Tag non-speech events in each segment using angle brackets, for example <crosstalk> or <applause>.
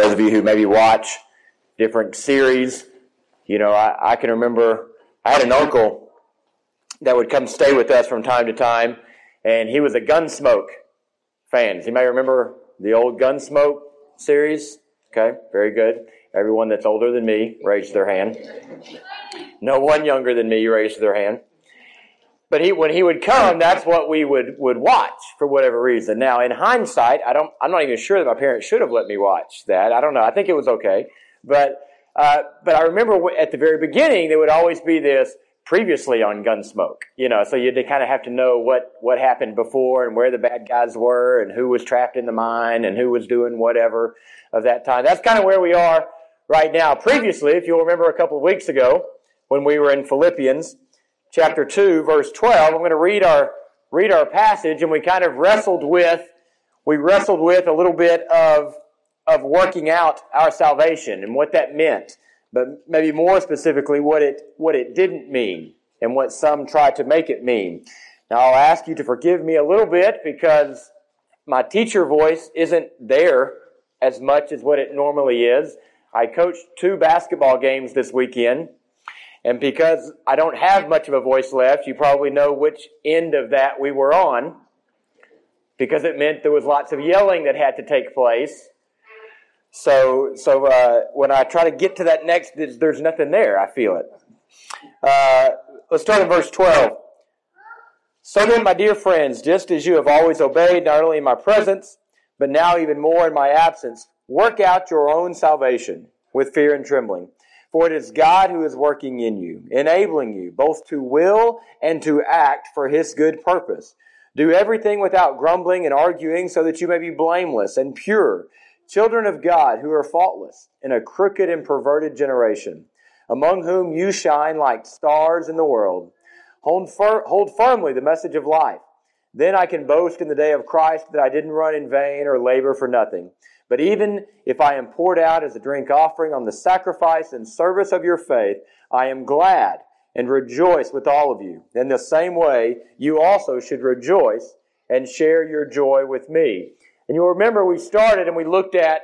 Those of you who maybe watch different series, you know, I, I can remember I had an uncle that would come stay with us from time to time, and he was a Gunsmoke fan. Does anybody remember the old Gunsmoke series? Okay, very good. Everyone that's older than me raised their hand. No one younger than me raised their hand. But he, when he would come, that's what we would, would watch for whatever reason. Now, in hindsight, I don't, I'm not even sure that my parents should have let me watch that. I don't know. I think it was okay. But, uh, but I remember at the very beginning, there would always be this previously on Gunsmoke, you know, so you'd kind of have to know what, what happened before and where the bad guys were and who was trapped in the mine and who was doing whatever of that time. That's kind of where we are right now. Previously, if you'll remember a couple of weeks ago when we were in Philippians chapter 2 verse 12, I'm going to read our, read our passage and we kind of wrestled with, we wrestled with a little bit of, of working out our salvation and what that meant. But maybe more specifically, what it, what it didn't mean and what some tried to make it mean. Now I'll ask you to forgive me a little bit because my teacher voice isn't there as much as what it normally is. I coached two basketball games this weekend, and because I don't have much of a voice left, you probably know which end of that we were on, because it meant there was lots of yelling that had to take place. So, so uh, when I try to get to that next, there's nothing there. I feel it. Uh, let's start in verse 12. So then, my dear friends, just as you have always obeyed, not only in my presence, but now even more in my absence. Work out your own salvation with fear and trembling. For it is God who is working in you, enabling you both to will and to act for his good purpose. Do everything without grumbling and arguing so that you may be blameless and pure, children of God who are faultless in a crooked and perverted generation, among whom you shine like stars in the world. Hold, fir- hold firmly the message of life then I can boast in the day of Christ that I didn't run in vain or labor for nothing. But even if I am poured out as a drink offering on the sacrifice and service of your faith, I am glad and rejoice with all of you. In the same way, you also should rejoice and share your joy with me. And you'll remember we started and we looked at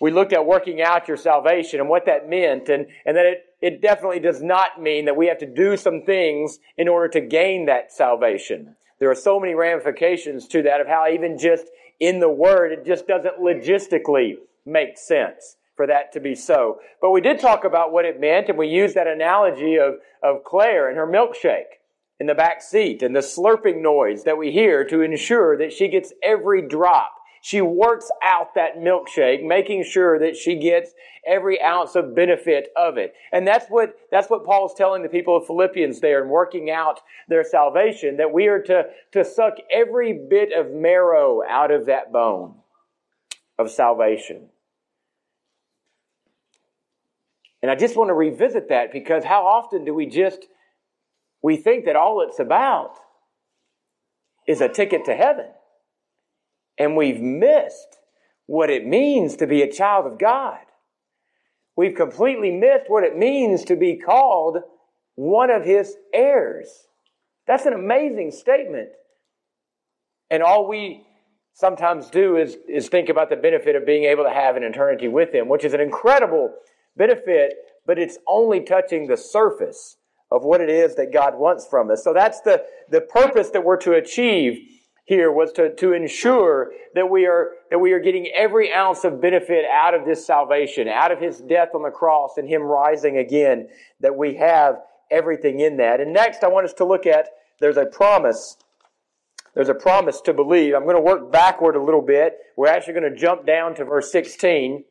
we looked at working out your salvation and what that meant, and, and that it, it definitely does not mean that we have to do some things in order to gain that salvation. There are so many ramifications to that of how even just in the word, it just doesn't logistically make sense for that to be so. But we did talk about what it meant, and we used that analogy of, of Claire and her milkshake in the back seat and the slurping noise that we hear to ensure that she gets every drop she works out that milkshake, making sure that she gets every ounce of benefit of it. And that's what, that's what Paul's telling the people of Philippians there and working out their salvation, that we are to, to suck every bit of marrow out of that bone of salvation. And I just want to revisit that because how often do we just, we think that all it's about is a ticket to heaven. And we've missed what it means to be a child of God. We've completely missed what it means to be called one of his heirs. That's an amazing statement. And all we sometimes do is, is think about the benefit of being able to have an eternity with him, which is an incredible benefit, but it's only touching the surface of what it is that God wants from us. So that's the, the purpose that we're to achieve here was to, to ensure that we are that we are getting every ounce of benefit out of this salvation, out of his death on the cross and him rising again, that we have everything in that. And next I want us to look at there's a promise. There's a promise to believe. I'm going to work backward a little bit. We're actually going to jump down to verse 16.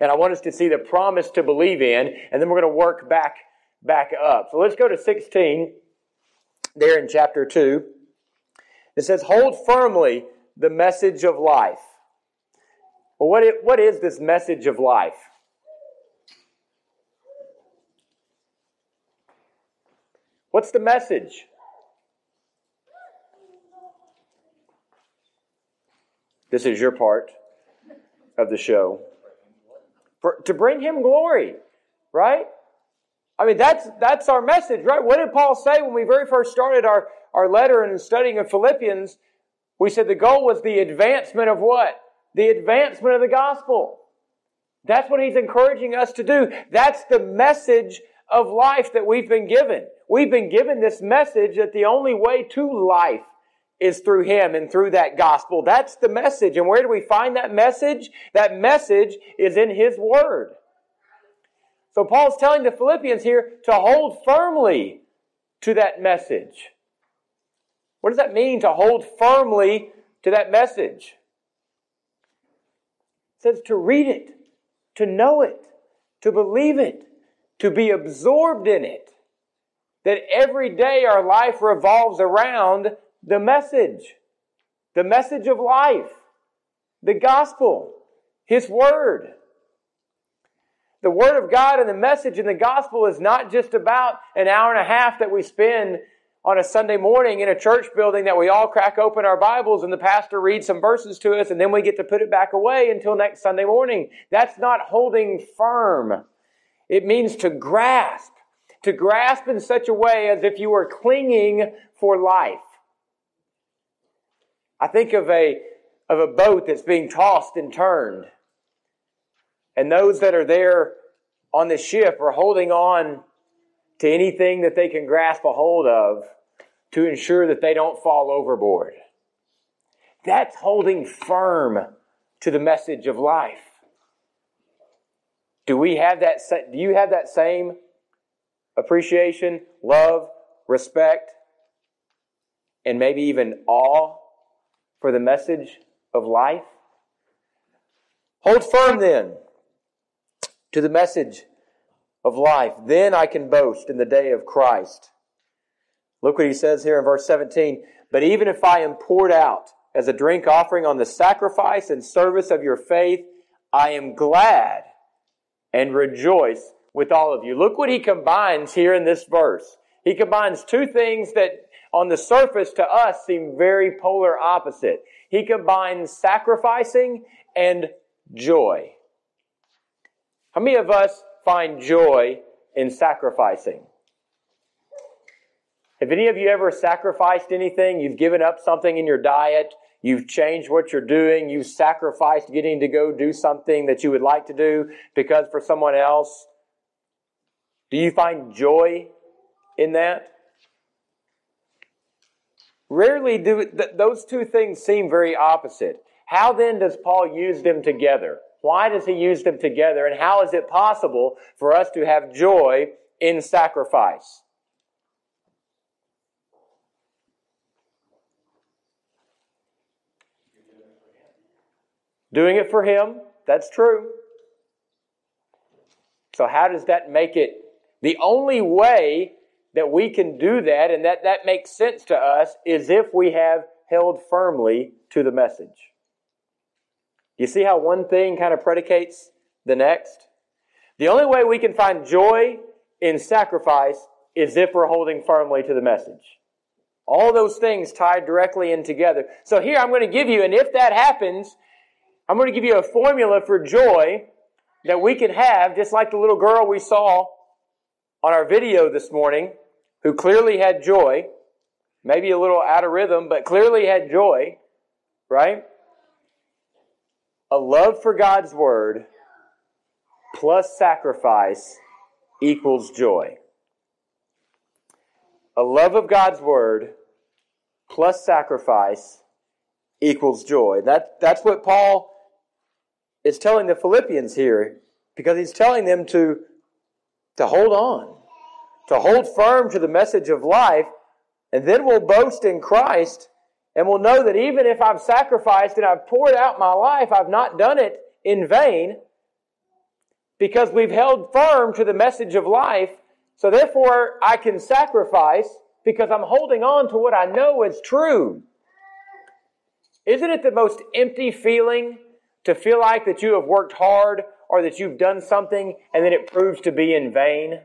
And I want us to see the promise to believe in, and then we're going to work back back up. So let's go to 16 there in chapter 2. It says, hold firmly the message of life. Well, what is, what is this message of life? What's the message? This is your part of the show. For, to bring him glory, right? I mean, that's, that's our message, right? What did Paul say when we very first started our, our letter and studying of Philippians? We said the goal was the advancement of what? The advancement of the gospel. That's what he's encouraging us to do. That's the message of life that we've been given. We've been given this message that the only way to life is through him and through that gospel. That's the message. And where do we find that message? That message is in his word. So Paul's telling the Philippians here to hold firmly to that message. What does that mean to hold firmly to that message? It says to read it, to know it, to believe it, to be absorbed in it. That every day our life revolves around the message, the message of life, the gospel, His Word. The Word of God and the message in the gospel is not just about an hour and a half that we spend on a Sunday morning in a church building that we all crack open our Bibles and the pastor reads some verses to us and then we get to put it back away until next Sunday morning. That's not holding firm. It means to grasp, to grasp in such a way as if you were clinging for life. I think of a, of a boat that's being tossed and turned. And those that are there on the ship are holding on to anything that they can grasp a hold of to ensure that they don't fall overboard. That's holding firm to the message of life. Do we have that do you have that same appreciation, love, respect, and maybe even awe for the message of life? Hold firm then to the message of life. Then I can boast in the day of Christ. Look what he says here in verse 17. But even if I am poured out as a drink offering on the sacrifice and service of your faith, I am glad and rejoice with all of you. Look what he combines here in this verse. He combines two things that on the surface to us seem very polar opposite. He combines sacrificing and joy. How many of us find joy in sacrificing? Have any of you ever sacrificed anything? You've given up something in your diet. You've changed what you're doing. You've sacrificed getting to go do something that you would like to do because for someone else. Do you find joy in that? Rarely do th- those two things seem very opposite. How then does Paul use them together? Why does he use them together? And how is it possible for us to have joy in sacrifice? Doing it for him, that's true. So, how does that make it? The only way that we can do that and that that makes sense to us is if we have held firmly to the message. You see how one thing kind of predicates the next? The only way we can find joy in sacrifice is if we're holding firmly to the message. All those things tied directly in together. So here I'm going to give you, and if that happens, I'm going to give you a formula for joy that we can have, just like the little girl we saw on our video this morning who clearly had joy, maybe a little out of rhythm, but clearly had joy, right? A love for God's Word plus sacrifice equals joy. A love of God's Word plus sacrifice equals joy. That, that's what Paul is telling the Philippians here because he's telling them to, to hold on to hold firm to the message of life, and then we'll boast in Christ, and we'll know that even if I've sacrificed and I've poured out my life, I've not done it in vain because we've held firm to the message of life. So therefore, I can sacrifice because I'm holding on to what I know is true. Isn't it the most empty feeling to feel like that you have worked hard or that you've done something and then it proves to be in vain?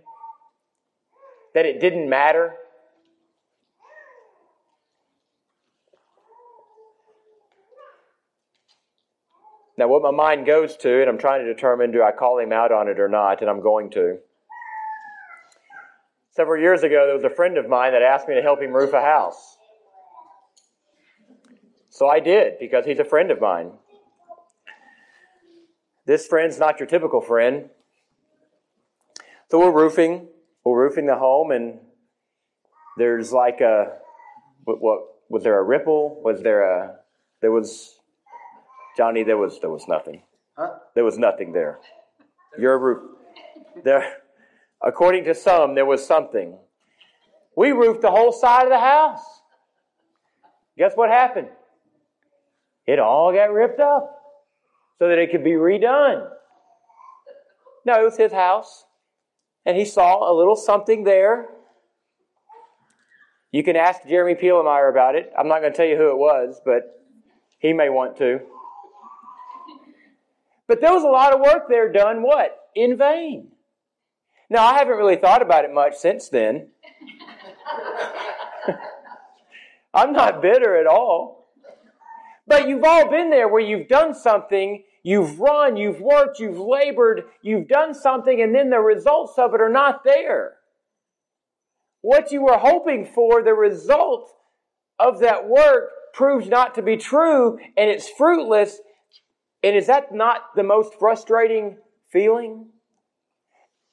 that it didn't matter? Now, what my mind goes to, and I'm trying to determine do I call him out on it or not, and I'm going to. Several years ago, there was a friend of mine that asked me to help him roof a house. So I did, because he's a friend of mine. this friend's not your typical friend. So we're roofing, we're roofing the home, and there's like a what, what was there a ripple? Was there a there was Johnny? There was there was nothing. Huh? There was nothing there. Your roof there. According to some, there was something. We roofed the whole side of the house. Guess what happened? It all got ripped up so that it could be redone. No, it was his house. And he saw a little something there. You can ask Jeremy Pielemeyer about it. I'm not going to tell you who it was, but he may want to. But there was a lot of work there done, what? In vain. Now, I haven't really thought about it much since then. <laughs> I'm not bitter at all. But you've all been there where you've done something, you've run, you've worked, you've labored, you've done something, and then the results of it are not there. What you were hoping for, the result of that work proves not to be true, and it's fruitless. And is that not the most frustrating feeling?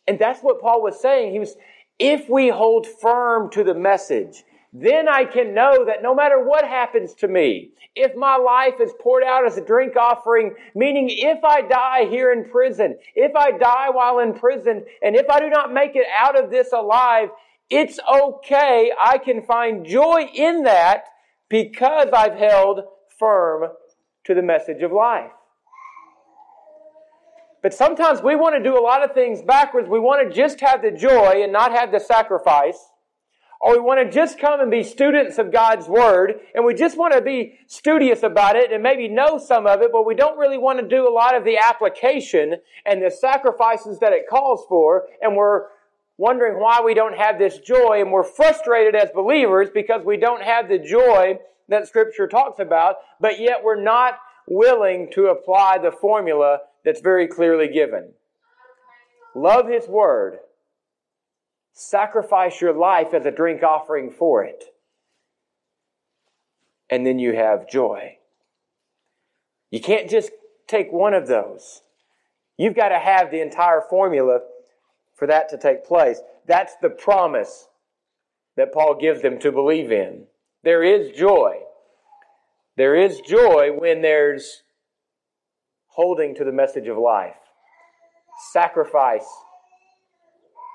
And that's what Paul was saying. He was, if we hold firm to the message, then I can know that no matter what happens to me, if my life is poured out as a drink offering, meaning if I die here in prison, if I die while in prison, and if I do not make it out of this alive, it's okay. I can find joy in that because I've held firm to the message of life. But sometimes we want to do a lot of things backwards. We want to just have the joy and not have the sacrifice. Or we want to just come and be students of God's Word, and we just want to be studious about it and maybe know some of it, but we don't really want to do a lot of the application and the sacrifices that it calls for, and we're wondering why we don't have this joy, and we're frustrated as believers because we don't have the joy that Scripture talks about, but yet we're not willing to apply the formula that's very clearly given. Love His Word. Sacrifice your life as a drink offering for it. And then you have joy. You can't just take one of those. You've got to have the entire formula for that to take place. That's the promise that Paul gives them to believe in. There is joy. There is joy when there's holding to the message of life, sacrifice,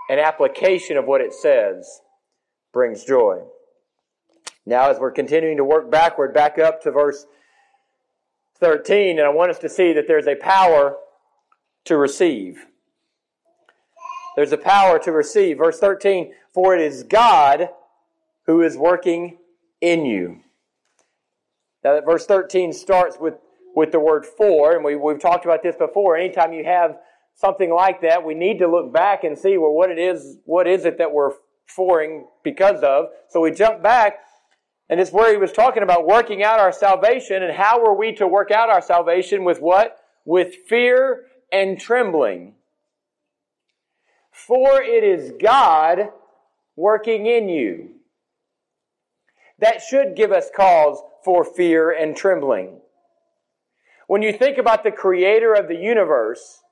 and application of what it says brings joy. Now, as we're continuing to work backward, back up to verse 13, and I want us to see that there's a power to receive. There's a power to receive. Verse 13, for it is God who is working in you. Now, that verse 13 starts with with the word for, and we, we've talked about this before. Anytime you have something like that, we need to look back and see, well, what it is, what is it that we're foring because of? So we jump back, and it's where he was talking about working out our salvation, and how were we to work out our salvation with what? With fear and trembling. For it is God working in you. That should give us cause for fear and trembling. When you think about the creator of the universe,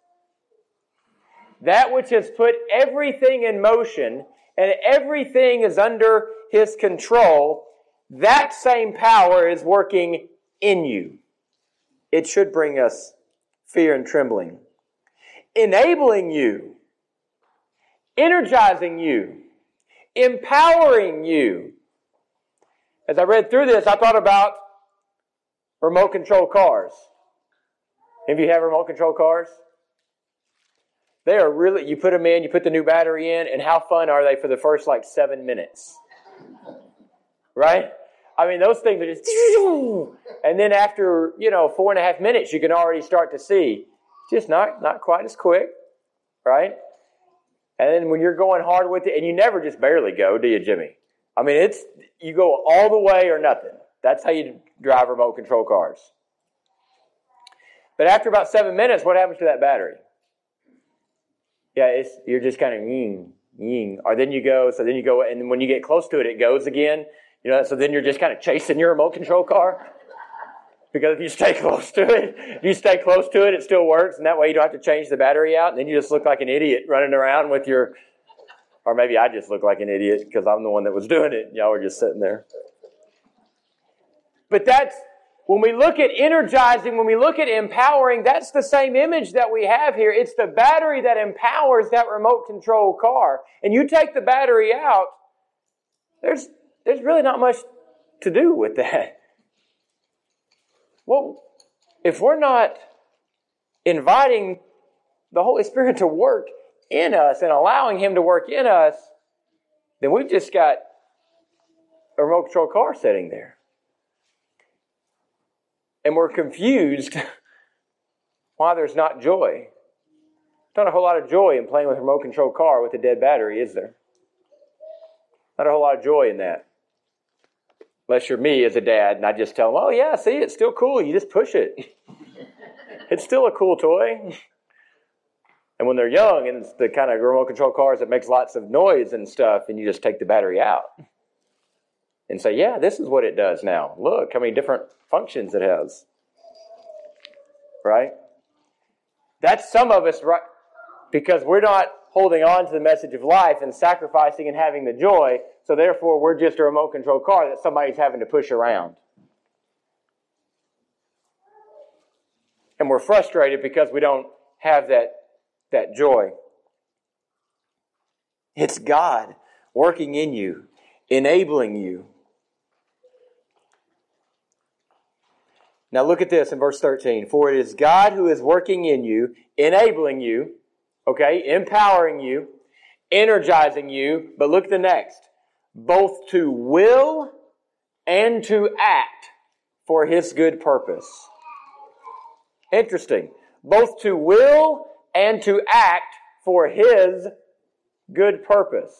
that which has put everything in motion and everything is under his control, that same power is working in you. It should bring us fear and trembling. Enabling you, energizing you, empowering you. As I read through this, I thought about remote control cars. If you have remote control cars? They are really, you put them in, you put the new battery in, and how fun are they for the first like seven minutes? Right? I mean, those things are just, and then after, you know, four and a half minutes, you can already start to see, just not, not quite as quick, right? And then when you're going hard with it, and you never just barely go, do you, Jimmy? I mean, it's, you go all the way or nothing. That's how you drive remote control cars. But after about seven minutes, what happens to that battery? Yeah, it's, you're just kind of ying, ying. Or then you go, so then you go, and when you get close to it, it goes again. You know, so then you're just kind of chasing your remote control car. Because if you stay <laughs> close to it, if you stay close to it, it still works, and that way you don't have to change the battery out, and then you just look like an idiot running around with your, or maybe I just look like an idiot because I'm the one that was doing it. Y'all were just sitting there. But that's when we look at energizing, when we look at empowering, that's the same image that we have here. It's the battery that empowers that remote control car. And you take the battery out, there's, there's really not much to do with that. Well, if we're not inviting the Holy Spirit to work in us and allowing Him to work in us, then we've just got a remote control car sitting there. And we're confused <laughs> why there's not joy. Not a whole lot of joy in playing with a remote control car with a dead battery, is there? Not a whole lot of joy in that. Unless you're me as a dad and I just tell them, oh, yeah, see, it's still cool. You just push it. <laughs> it's still a cool toy. And when they're young and it's the kind of remote control cars that makes lots of noise and stuff, and you just take the battery out and say, yeah, this is what it does now. Look how many different functions it has. Right? That's some of us, right? Because we're not holding on to the message of life and sacrificing and having the joy. So therefore, we're just a remote control car that somebody's having to push around. And we're frustrated because we don't have that, that joy. It's God working in you, enabling you. Now look at this in verse 13. For it is God who is working in you, enabling you, Okay, empowering you, energizing you, but look at the next. Both to will and to act for his good purpose. Interesting. Both to will and to act for his good purpose.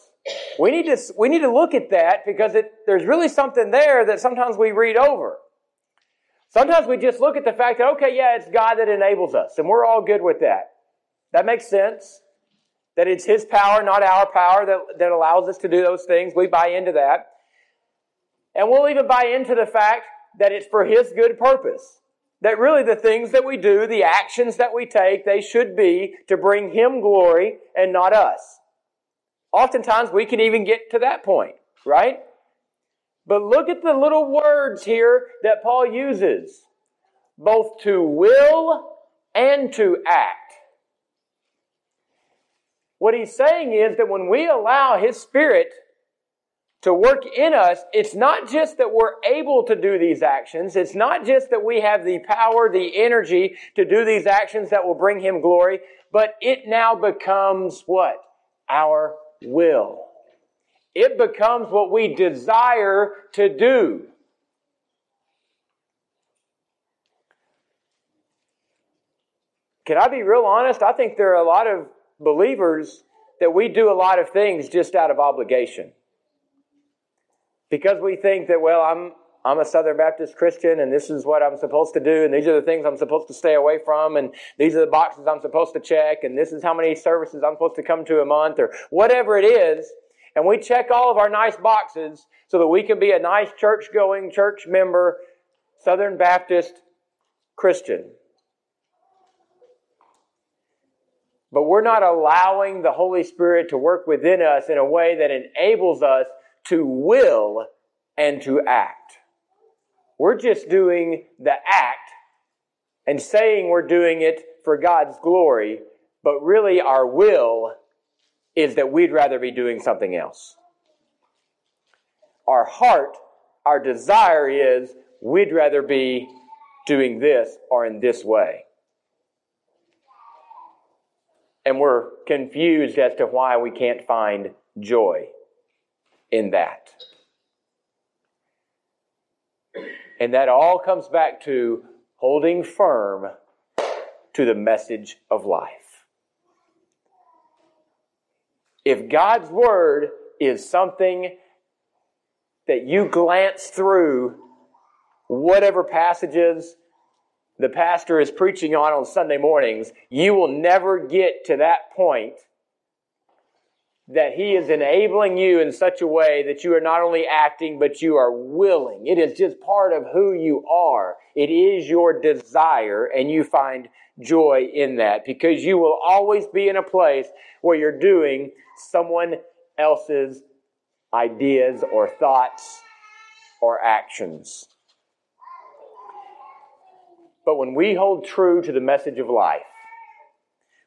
We need to, we need to look at that because it, there's really something there that sometimes we read over. Sometimes we just look at the fact that, okay, yeah, it's God that enables us, and we're all good with that. That makes sense. That it's His power, not our power, that, that allows us to do those things. We buy into that. And we'll even buy into the fact that it's for His good purpose. That really the things that we do, the actions that we take, they should be to bring Him glory and not us. Oftentimes we can even get to that point, right? But look at the little words here that Paul uses. Both to will and to act. What he's saying is that when we allow his spirit to work in us, it's not just that we're able to do these actions. It's not just that we have the power, the energy to do these actions that will bring him glory, but it now becomes what? Our will. It becomes what we desire to do. Can I be real honest? I think there are a lot of believers that we do a lot of things just out of obligation. Because we think that, well, I'm, I'm a Southern Baptist Christian and this is what I'm supposed to do and these are the things I'm supposed to stay away from and these are the boxes I'm supposed to check and this is how many services I'm supposed to come to a month or whatever it is. And we check all of our nice boxes so that we can be a nice church going, church member, Southern Baptist Christian. but we're not allowing the Holy Spirit to work within us in a way that enables us to will and to act. We're just doing the act and saying we're doing it for God's glory, but really our will is that we'd rather be doing something else. Our heart, our desire is we'd rather be doing this or in this way and we're confused as to why we can't find joy in that. And that all comes back to holding firm to the message of life. If God's Word is something that you glance through, whatever passages, the pastor is preaching on on Sunday mornings, you will never get to that point that He is enabling you in such a way that you are not only acting, but you are willing. It is just part of who you are. It is your desire, and you find joy in that because you will always be in a place where you're doing someone else's ideas or thoughts or actions. But when we hold true to the message of life,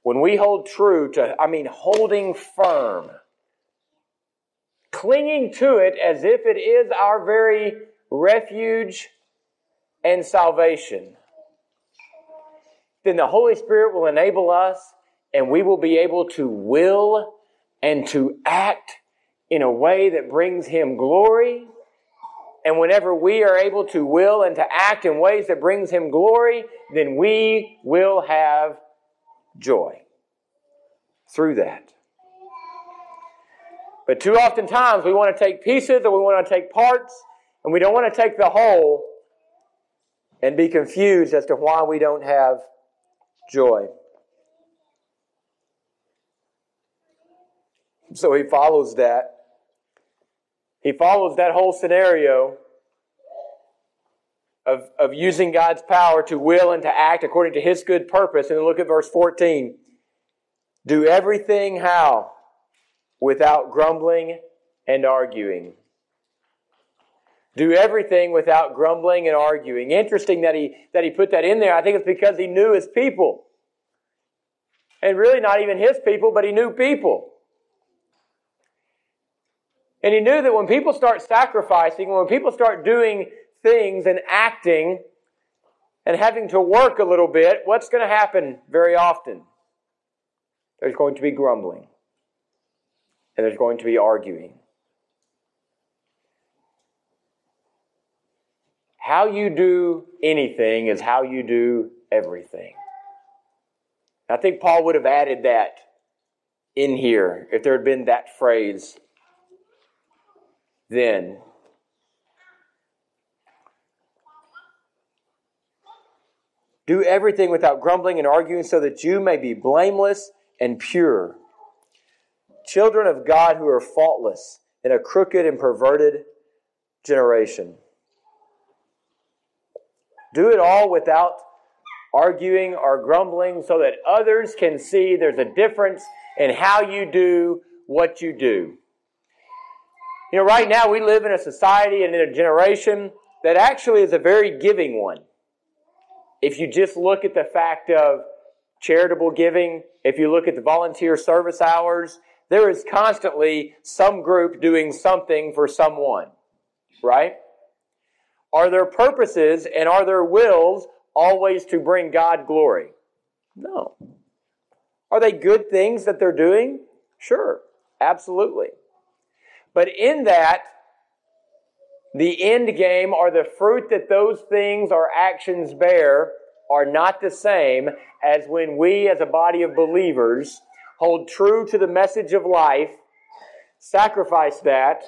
when we hold true to, I mean, holding firm, clinging to it as if it is our very refuge and salvation, then the Holy Spirit will enable us and we will be able to will and to act in a way that brings Him glory. And whenever we are able to will and to act in ways that brings Him glory, then we will have joy through that. But too often times we want to take pieces or we want to take parts and we don't want to take the whole and be confused as to why we don't have joy. So he follows that. He follows that whole scenario of, of using God's power to will and to act according to his good purpose. And look at verse 14. Do everything how? Without grumbling and arguing. Do everything without grumbling and arguing. Interesting that he, that he put that in there. I think it's because he knew his people. And really not even his people, but he knew people. And he knew that when people start sacrificing, when people start doing things and acting and having to work a little bit, what's going to happen very often? There's going to be grumbling. And there's going to be arguing. How you do anything is how you do everything. I think Paul would have added that in here if there had been that phrase then. Do everything without grumbling and arguing so that you may be blameless and pure. Children of God who are faultless in a crooked and perverted generation. Do it all without arguing or grumbling so that others can see there's a difference in how you do what you do. You know, right now we live in a society and in a generation that actually is a very giving one. If you just look at the fact of charitable giving, if you look at the volunteer service hours, there is constantly some group doing something for someone, right? Are their purposes and are their wills always to bring God glory? No. Are they good things that they're doing? Sure, absolutely. But in that, the end game or the fruit that those things or actions bear are not the same as when we as a body of believers hold true to the message of life, sacrifice that,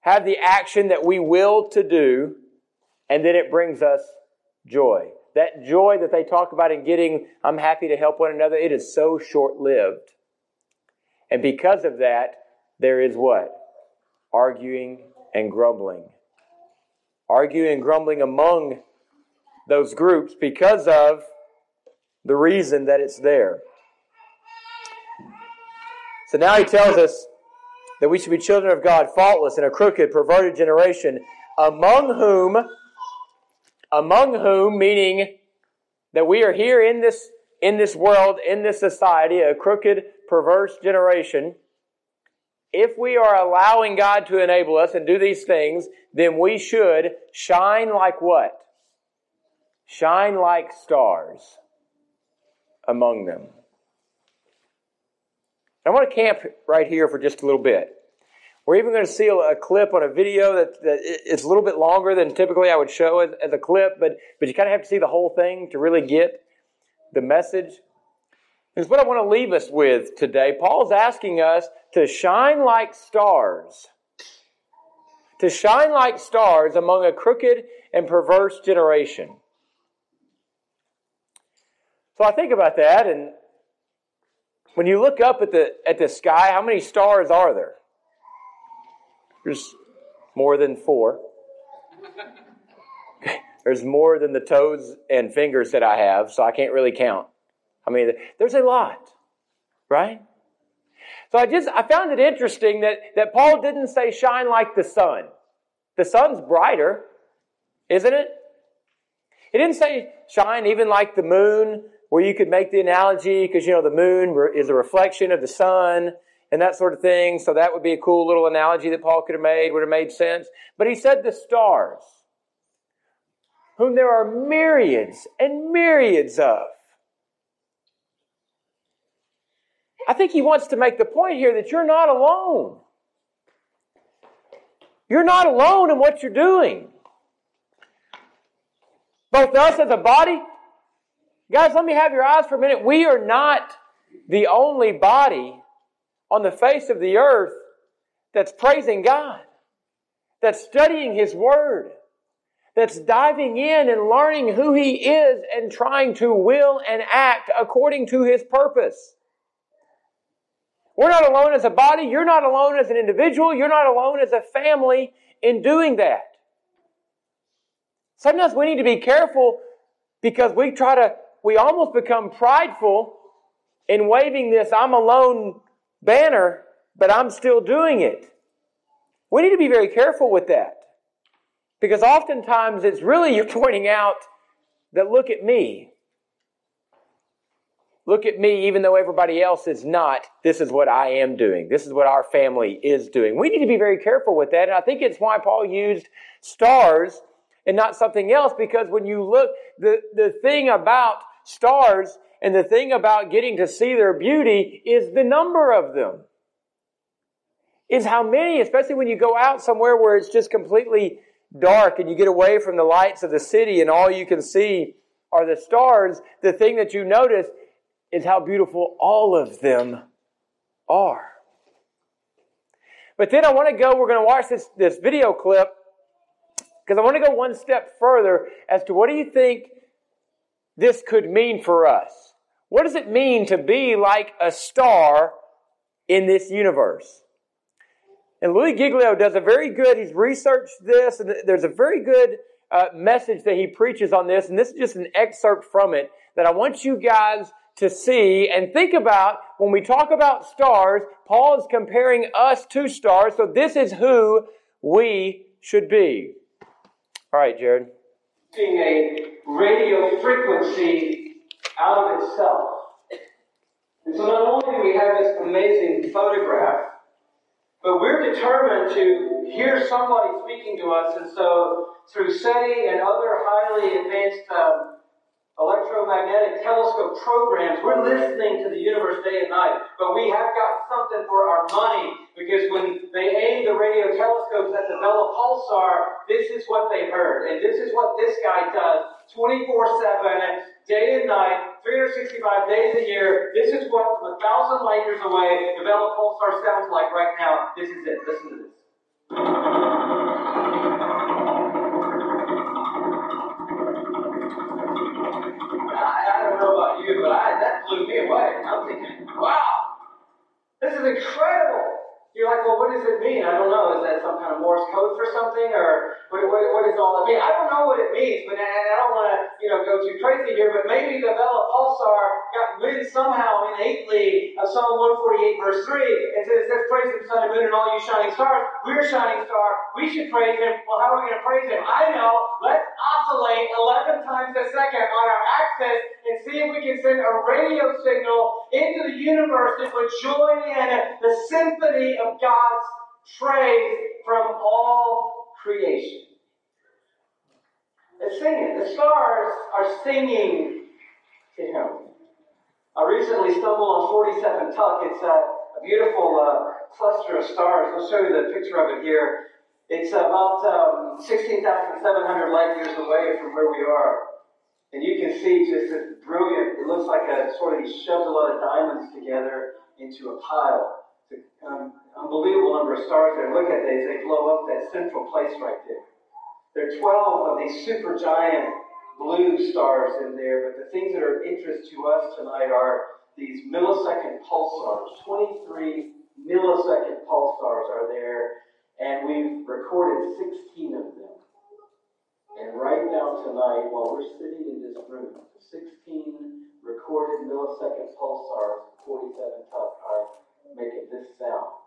have the action that we will to do, and then it brings us joy. That joy that they talk about in getting, I'm happy to help one another, it is so short lived. And because of that, there is what? Arguing and grumbling. Arguing and grumbling among those groups because of the reason that it's there. So now he tells us that we should be children of God, faultless in a crooked, perverted generation, among whom, among whom, meaning that we are here in this in this world, in this society, a crooked, perverse generation, if we are allowing God to enable us and do these things, then we should shine like what? Shine like stars among them. I want to camp right here for just a little bit. We're even going to see a, clip on a video that, that it's a little bit longer than typically I would show as, as a clip, but, but you kind of have to see the whole thing to really get the message is what I want to leave us with today. Paul's asking us to shine like stars. To shine like stars among a crooked and perverse generation. So I think about that and When you look up at the, at the sky, how many stars are there? There's more than four. <laughs> There's more than the toes and fingers that I have, so I can't really count. I mean, there's a lot, right? So I just, I found it interesting that, that Paul didn't say shine like the sun. The sun's brighter, isn't it? He didn't say shine even like the moon, where you could make the analogy, because you know the moon is a reflection of the sun and that sort of thing. So that would be a cool little analogy that Paul could have made, would have made sense. But he said the stars, whom there are myriads and myriads of. I think he wants to make the point here that you're not alone. You're not alone in what you're doing. Both us as a body, guys, let me have your eyes for a minute. We are not the only body on the face of the earth that's praising God, that's studying His Word, that's diving in and learning who He is and trying to will and act according to His purpose. We're not alone as a body. You're not alone as an individual. You're not alone as a family in doing that. Sometimes we need to be careful because we try to, we almost become prideful in waving this I'm alone banner, but I'm still doing it. We need to be very careful with that. Because oftentimes it's really you're <laughs> pointing out that look at me. Look at me, even though everybody else is not. This is what I am doing. This is what our family is doing. We need to be very careful with that. And I think it's why Paul used stars and not something else, because when you look, the, the thing about stars and the thing about getting to see their beauty is the number of them. Is how many, especially when you go out somewhere where it's just completely dark and you get away from the lights of the city and all you can see are the stars, the thing that you notice is how beautiful all of them are. But then I want to go, we're going to watch this, this video clip because I want to go one step further as to what do you think this could mean for us? What does it mean to be like a star in this universe? And Louie Giglio does a very good, he's researched this, and there's a very good uh, message that he preaches on this, and this is just an excerpt from it that I want you guys to see and think about when we talk about stars, Paul is comparing us to stars, so this is who we should be. All right, Jared. Being a radio frequency out of itself. And so not only do we have this amazing photograph, but we're determined to hear somebody speaking to us, and so through SETI and other highly advanced um, electromagnetic telescope programs. We're listening to the universe day and night, but we have got something for our money because when they aimed the radio telescopes at the Vela pulsar, this is what they heard, and this is what this guy does 24 7, day and night, 365 days a year. This is what, from a thousand light years away, the pulsar sounds like right now. This is it. Listen to this. But I, that blew me away. I'm thinking, wow, this is incredible. You're like, well, what does it mean? I don't know. Is that some kind of Morse code for something, or what, what, all that mean? I don't know what it means, but I, I don't want to, you know, go too crazy here. But maybe the Vela pulsar got wind somehow innately of Psalm 148, verse 3, and says, says, praise the sun and moon and all you shining stars. We're shining star. We should praise him. Well, how are we going to praise him? I know. Let's oscillate 11 times a second on our axis and see if we can send a radio signal into the universe that would join in the symphony of God's praise from all creation. It's singing. The stars are singing to Him. I recently stumbled on 47 Tuc. It's a, a beautiful uh, cluster of stars. I'll show you the picture of it here. It's about um, 16,700 light years away from where we are. And you can see just this brilliant, it looks like a sort of, he shoved a lot of diamonds together into a pile. It's an unbelievable number of stars there. Look at these, they blow up that central place right there. There are 12 of these super giant blue stars in there, but the things that are of interest to us tonight are these millisecond pulsars. 23 millisecond pulsars are there, and we've recorded 16 of them. And right now, tonight, while we're sitting in this room, 16 recorded millisecond pulsars, 47 Tuc, are making this sound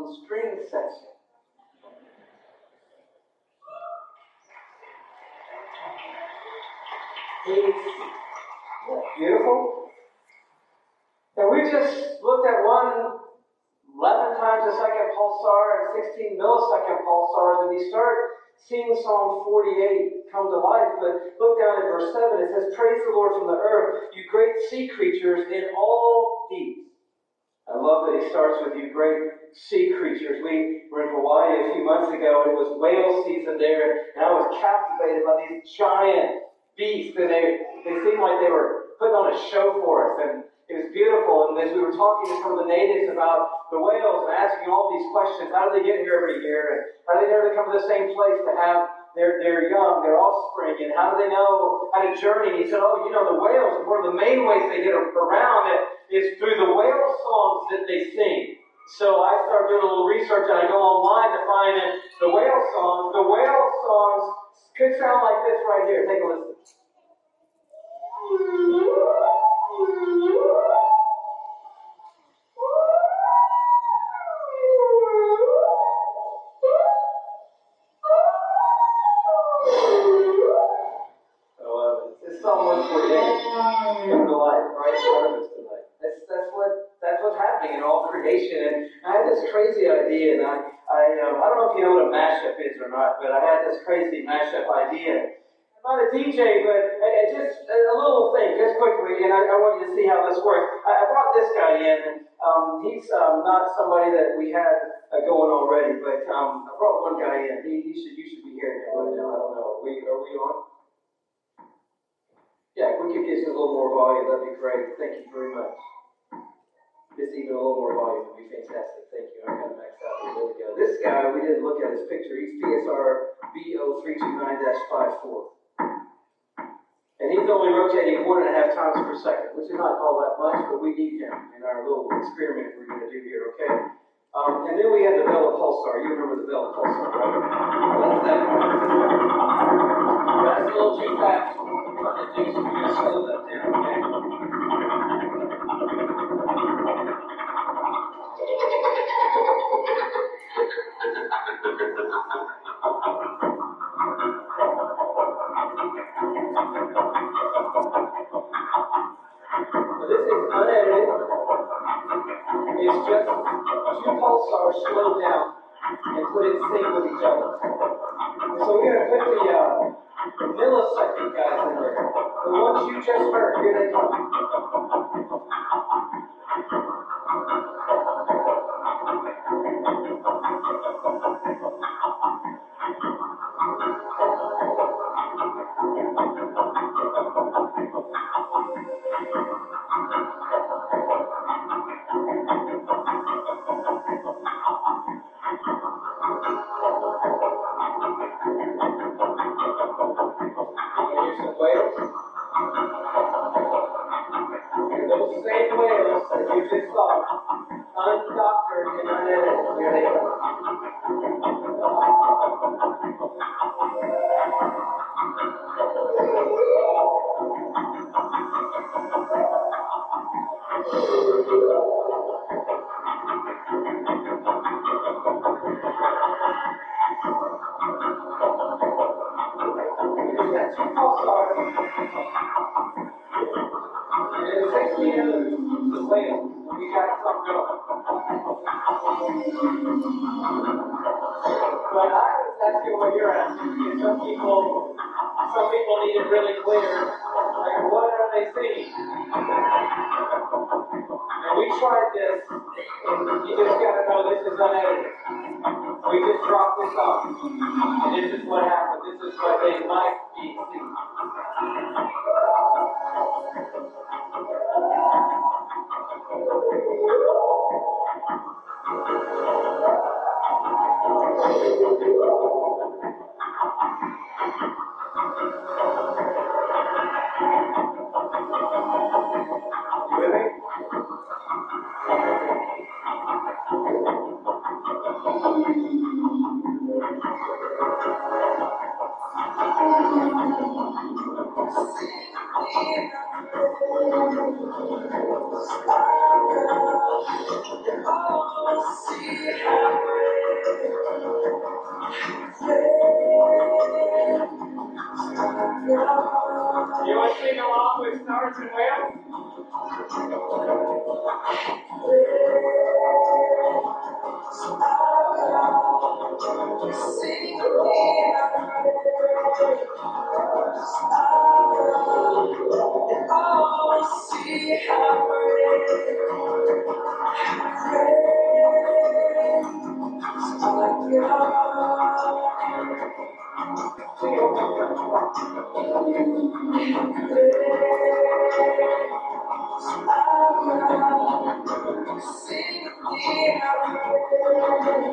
own string section. He's beautiful. And we just looked at one 11 times a second pulsar and 16 millisecond pulsars, and we start seeing Psalm 48 come to life. But look down at verse 7. It says, Praise the Lord from the earth, you great sea creatures in all deeps. I love that he starts with you great sea creatures. We were in Hawaii a few months ago, and it was whale season there, and I was captivated by these giant beasts, and they, they seemed like they were putting on a show for us. And it was beautiful. And as we were talking to some of the natives about the whales and asking all these questions, how do they get here every year? And how do they never come to the same place to have their, their young, their offspring? And how do they know how to journey? And he said, oh, you know, the whales, one of the main ways they get around it is through the whale songs that they sing. So I started doing a little research and I go online to find it, the whale songs. The whale songs could sound like this right here. Take a listen. DJ, but uh, just a little thing, just quickly, and I, I, want you to see how this works. I, I brought this guy in, and um, he's um, not somebody that we had uh, going already, but um, I brought one guy in. He, he should, you should be hearing him now. I don't know. Are we, are we on? Yeah, if we could get a little more volume, that'd be great. Thank you very much. Just even a little more volume would be fantastic. Thank you. I kind of maxed out. There we go. This guy, we didn't look at his picture. He's PSR B0329-54. And he's only rotating one and a half times per second, which is not all that much, but we need him in our little experiment we're going to do here, okay? Um, and then we have the Vela Pulsar. You remember the Vela Pulsar, right? That's that one. That's a little too fast. I'm to do, so to slow that down, okay? Is just two pulsars slowed down and put in sync with each other. So we're going to put the, uh, millisecond guys in there. The ones you just heard, here they come. What they might be seeing.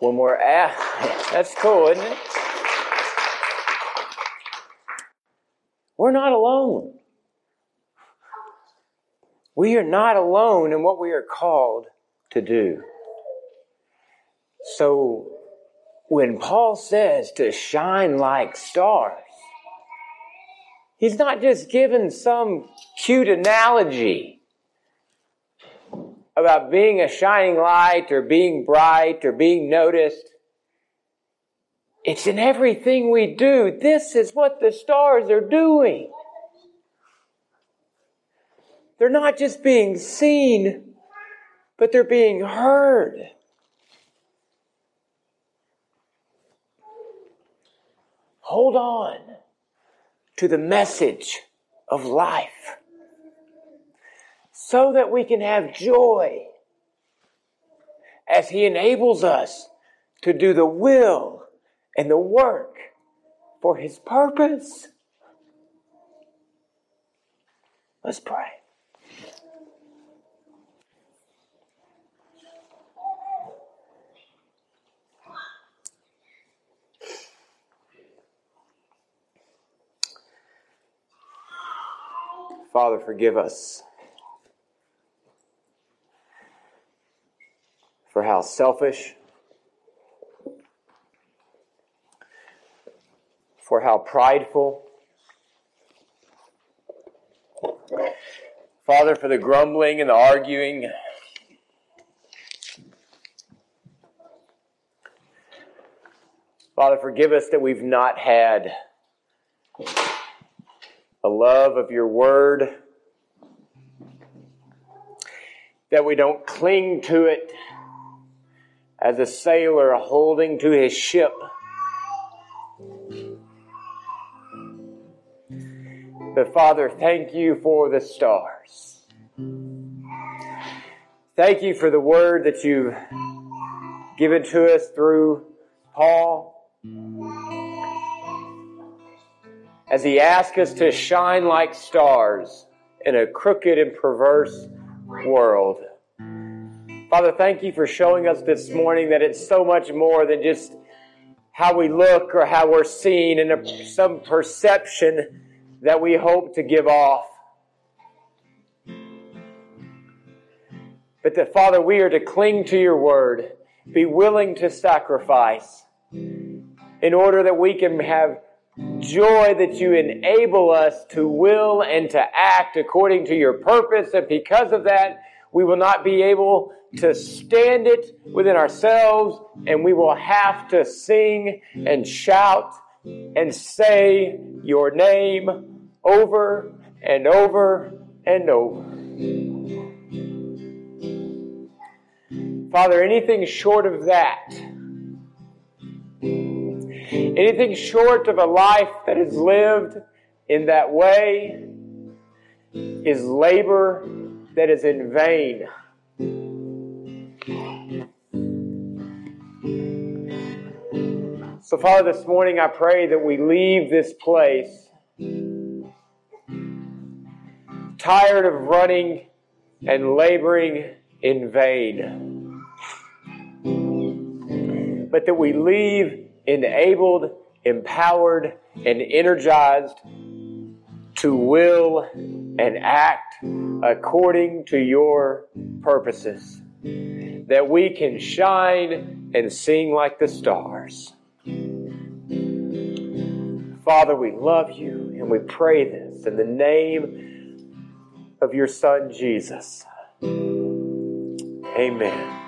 One more. Ah, that's cool, isn't it? We're not alone. We are not alone in what we are called to do. So, when Paul says to shine like stars, he's not just giving some cute analogy about being a shining light or being bright or being noticed. It's in everything we do. This is what the stars are doing. They're not just being seen, but they're being heard. Hold on to the message of life so that we can have joy as He enables us to do the will and the work for His purpose. Let's pray. Father, forgive us for how selfish, for how prideful, Father, for the grumbling and the arguing. Father, forgive us that we've not had a love of your word, that we don't cling to it as a sailor holding to his ship. But Father, thank you for the stars. Thank you for the word that you've given to us through Paul. As He asks us to shine like stars in a crooked and perverse world. Father, thank you for showing us this morning that it's so much more than just how we look or how we're seen and some perception that we hope to give off. But that, Father, we are to cling to your word, be willing to sacrifice in order that we can have joy that you enable us to will and to act according to your purpose. And because of that, we will not be able to stand it within ourselves, and we will have to sing and shout and say your name over and over and over. Father, anything short of that, anything short of a life that is lived in that way, is labor that is in vain. So, Father, this morning I pray that we leave this place tired of running and laboring in vain, but that we leave enabled, empowered, and energized to will and act according to your purposes, that we can shine and sing like the stars. Father, we love you and we pray this in the name of your Son, Jesus. Amen.